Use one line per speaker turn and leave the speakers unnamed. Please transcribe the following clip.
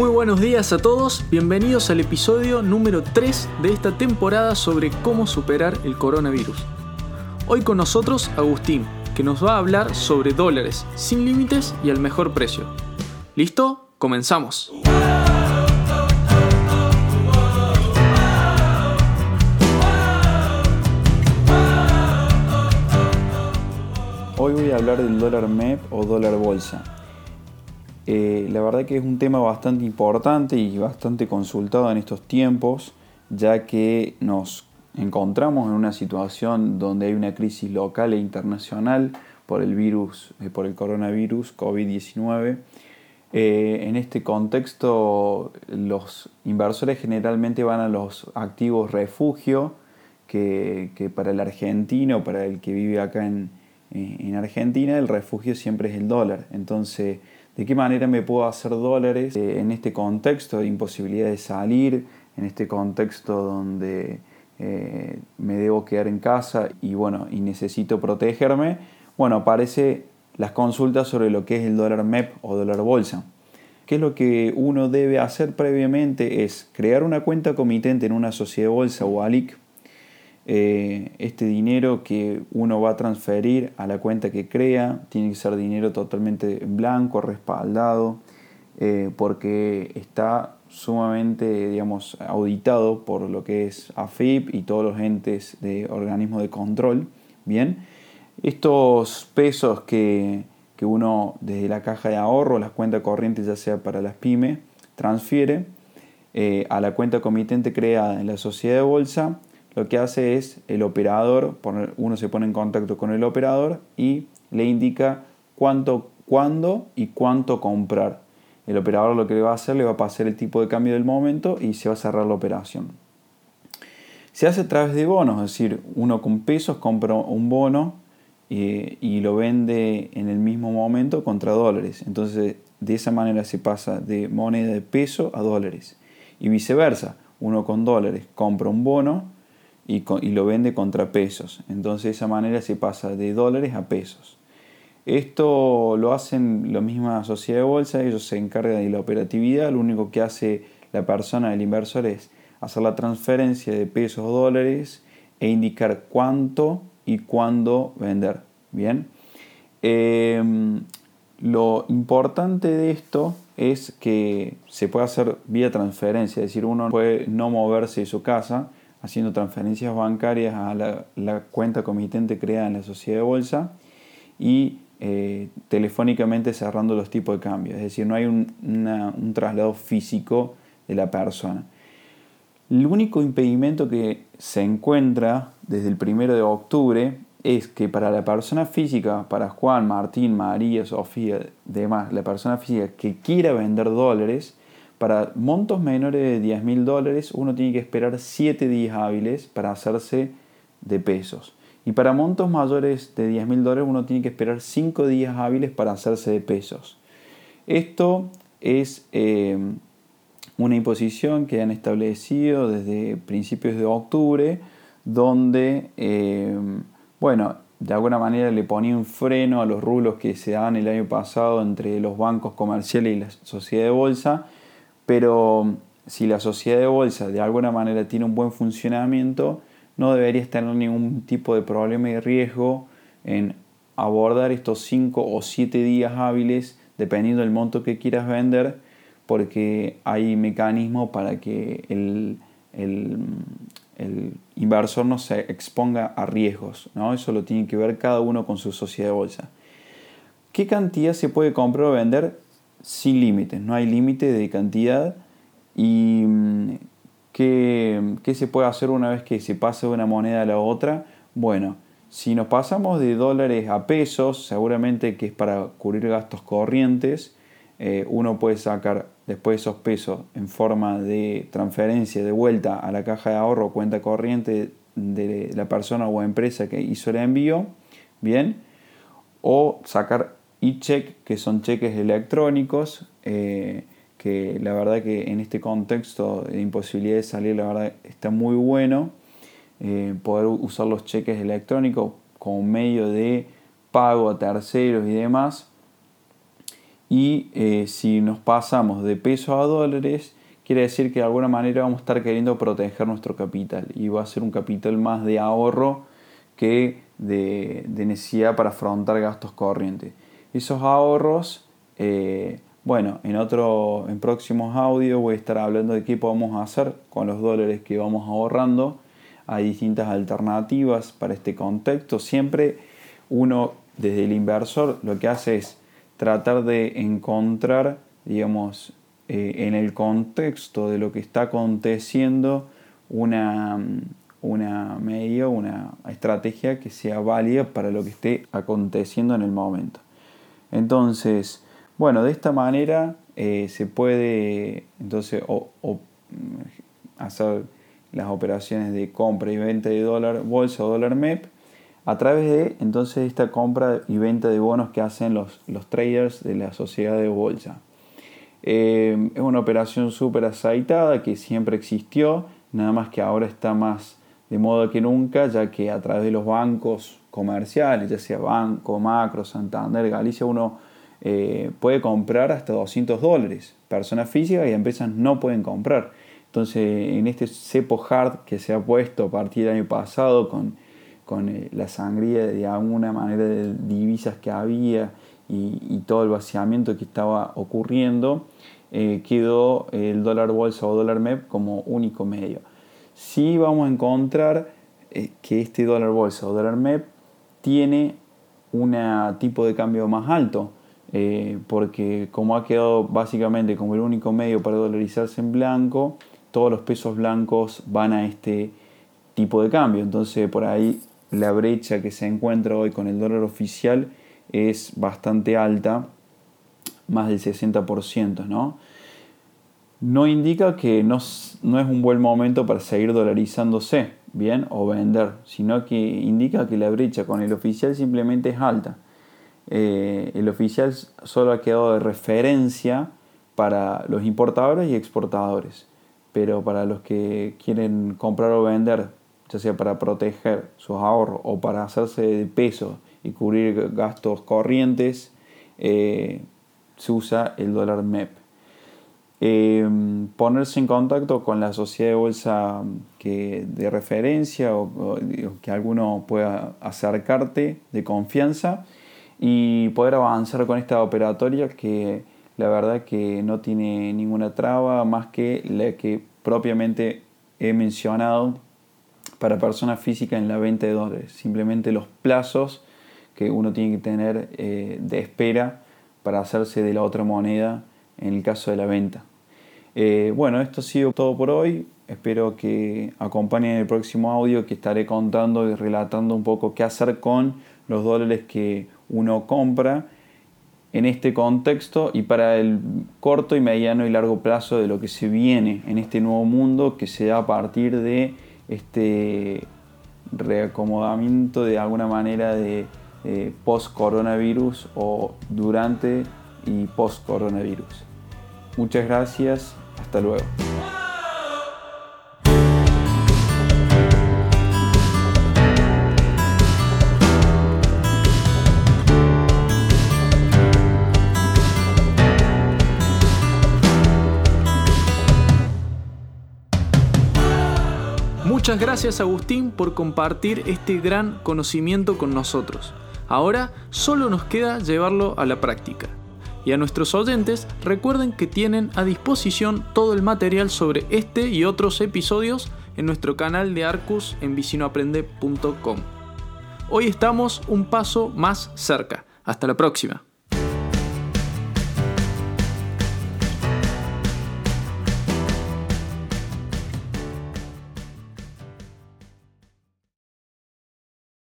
Muy buenos días a todos, bienvenidos al episodio número 3 de esta temporada sobre cómo superar el coronavirus. Hoy con nosotros Agustín, que nos va a hablar sobre dólares sin límites y al mejor precio. ¿Listo? Comenzamos.
Hoy voy a hablar del dólar MEP o dólar bolsa. Eh, la verdad que es un tema bastante importante y bastante consultado en estos tiempos, ya que nos encontramos en una situación donde hay una crisis local e internacional por el virus, eh, por el coronavirus COVID-19. Eh, en este contexto, los inversores generalmente van a los activos refugio, que, para el argentino, para el que vive acá en, en Argentina, el refugio siempre es el dólar. Entonces, ¿De qué manera me puedo hacer dólares eh, en este contexto de imposibilidad de salir, en este contexto donde eh, me debo quedar en casa y bueno, y necesito protegerme? Bueno, aparece las consultas sobre lo que es el dólar MEP o dólar bolsa. ¿Qué es lo que uno debe hacer previamente? Es crear una cuenta comitente en una sociedad de bolsa o ALIC eh, este dinero que uno va a transferir a la cuenta que crea tiene que ser dinero totalmente blanco, respaldado, eh, porque está sumamente, digamos, auditado por lo que es AFIP y todos los entes de organismos de control. Bien, estos pesos que, que uno desde la caja de ahorro, las cuentas corrientes, ya sea para las pymes, transfiere eh, a la cuenta comitente creada en la sociedad de bolsa, lo que hace es el operador, uno se pone en contacto con el operador y le indica cuánto, cuándo y cuánto comprar. El operador lo que le va a hacer, le va a pasar el tipo de cambio del momento y se va a cerrar la operación. Se hace a través de bonos, es decir, uno con pesos compra un bono eh, y lo vende en el mismo momento contra dólares. Entonces, de esa manera se pasa de moneda de peso a dólares. Y viceversa, uno con dólares compra un bono y, lo vende contra pesos. Entonces de esa manera se pasa de dólares a pesos. Esto lo hacen la misma sociedad de bolsa, ellos se encargan de la operatividad, lo único que hace la persona, el inversor, es hacer la transferencia de pesos o dólares e indicar cuánto y cuándo vender. Bien. Em, lo importante de esto es que se puede hacer vía transferencia, es decir, uno puede no moverse de su casa, haciendo transferencias bancarias a la, cuenta comitente creada en la sociedad de bolsa y eh, telefónicamente cerrando los tipos de cambio. Es decir, no hay un, un traslado físico de la persona. El único impedimento que se encuentra desde el 1 de octubre es que para la persona física, para Juan, Martín, María, Sofía, demás, la persona física que quiera vender dólares, para montos menores de 10 mil dólares uno tiene que esperar 7 días hábiles para hacerse de pesos. Y para montos mayores de 10 mil dólares uno tiene que esperar 5 días hábiles para hacerse de pesos. Esto es eh, una imposición que han establecido desde principios de octubre, donde, eh, bueno, de alguna manera le ponía un freno a los rulos que se daban el año pasado entre los bancos comerciales y la sociedad de bolsa pero si la sociedad de bolsa de alguna manera tiene un buen funcionamiento, no deberías tener ningún tipo de problema y riesgo en abordar estos 5 o 7 días hábiles, dependiendo del monto que quieras vender, porque hay mecanismos para que el, inversor no se exponga a riesgos. ¿no? Eso lo tiene que ver cada uno con su sociedad de bolsa. ¿Qué cantidad se puede comprar o vender? Sin límites, no hay límite de cantidad y mm, ¿qué, se puede hacer una vez que se pasa de una moneda a la otra? Bueno, si nos pasamos de dólares a pesos, seguramente que es para cubrir gastos corrientes, eh, uno puede sacar después esos pesos en forma de transferencia de vuelta a la caja de ahorro o cuenta corriente de la persona o empresa que hizo el envío, bien, o sacar y check, que son cheques electrónicos, eh, que la verdad que en este contexto de imposibilidad de salir, la verdad está muy bueno eh, poder usar los cheques electrónicos como medio de pago a terceros y demás. y eh, si nos pasamos de pesos a dólares, quiere decir que de alguna manera vamos a estar queriendo proteger nuestro capital y va a ser un capital más de ahorro que de, necesidad para afrontar gastos corrientes. Esos ahorros, eh, bueno, en, otro, en próximos audios voy a estar hablando de qué podemos hacer con los dólares que vamos ahorrando. Hay distintas alternativas para este contexto. Siempre uno, desde el inversor, lo que hace es tratar de encontrar, digamos, eh, en el contexto de lo que está aconteciendo una, una una estrategia que sea válida para lo que esté aconteciendo en el momento. Entonces, bueno, de esta manera eh, se puede entonces hacer las operaciones de compra y venta de dólar bolsa o dólar MEP a través de entonces esta compra y venta de bonos que hacen los, los traders de la sociedad de bolsa. Eh, es una operación súper aceitada que siempre existió, nada más que ahora está más de moda que nunca, ya que a través de los bancos comerciales, ya sea Banco, Macro, Santander, Galicia, uno eh, puede comprar hasta 200 dólares. Personas físicas y empresas no pueden comprar. Entonces, en este cepo hard que se ha puesto a partir del año pasado con con eh, la sangría de alguna manera de divisas que había y, todo el vaciamiento que estaba ocurriendo, eh, quedó el dólar bolsa o dólar MEP como único medio. Sí vamos a encontrar eh, que este dólar bolsa o dólar MEP tiene un tipo de cambio más alto, porque como ha quedado básicamente como el único medio para dolarizarse en blanco, todos los pesos blancos van a este tipo de cambio. Entonces por ahí la brecha que se encuentra hoy con el dólar oficial es bastante alta, más del 60%, ¿no? No indica que no, no, es un buen momento para seguir dolarizándose, ¿bien? O vender, sino que indica que la brecha con el oficial simplemente es alta. Eh, el oficial solo ha quedado de referencia para los importadores y exportadores, pero para los que quieren comprar o vender ya sea para proteger sus ahorros o para hacerse de peso y cubrir gastos corrientes, eh, se usa el dólar MEP. Eh, ponerse en contacto con la sociedad de bolsa que, de referencia o, que alguno pueda acercarte de confianza y poder avanzar con esta operatoria que la verdad que no tiene ninguna traba más que la que propiamente he mencionado para personas físicas en la venta de dólares. Simplemente los plazos que uno tiene que tener eh, de espera para hacerse de la otra moneda en el caso de la venta. Eh, bueno, esto ha sido todo por hoy. Espero que acompañen el próximo audio que estaré contando y relatando un poco qué hacer con los dólares que uno compra en este contexto y para el corto y mediano y largo plazo de lo que se viene en este nuevo mundo que se da a partir de este reacomodamiento de alguna manera de eh, post-coronavirus o durante y post-coronavirus. Muchas gracias, hasta luego.
Muchas gracias Agustín por compartir este gran conocimiento con nosotros. Ahora solo nos queda llevarlo a la práctica. Y a nuestros oyentes recuerden que tienen a disposición todo el material sobre este y otros episodios en nuestro canal de Arcus en vicinoaprende.com. Hoy estamos un paso más cerca. Hasta la próxima.